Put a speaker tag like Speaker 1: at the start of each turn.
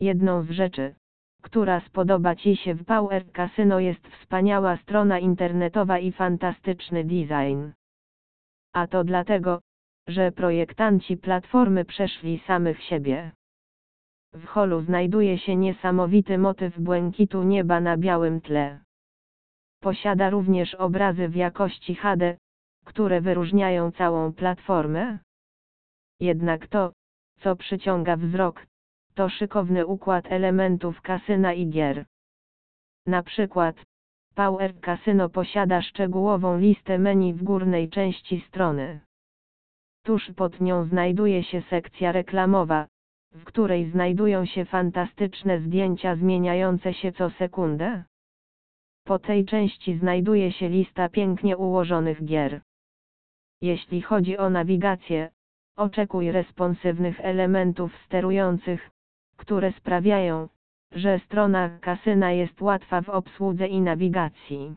Speaker 1: Jedną z rzeczy, która spodoba Ci się w Power Casino jest wspaniała strona internetowa i fantastyczny design. A to dlatego, że projektanci platformy przeszli samych siebie. W holu znajduje się niesamowity motyw błękitu nieba na białym tle. Posiada również obrazy w jakości HD, które wyróżniają całą platformę. Jednak to, co przyciąga wzrok, to szykowny układ elementów kasyna i gier. Na przykład, Power Casino posiada szczegółową listę menu w górnej części strony. Tuż pod nią znajduje się sekcja reklamowa, w której znajdują się fantastyczne zdjęcia zmieniające się co sekundę. Po tej części znajduje się lista pięknie ułożonych gier. Jeśli chodzi o nawigację, oczekuj responsywnych elementów sterujących, które sprawiają, że strona kasyna jest łatwa w obsłudze i nawigacji.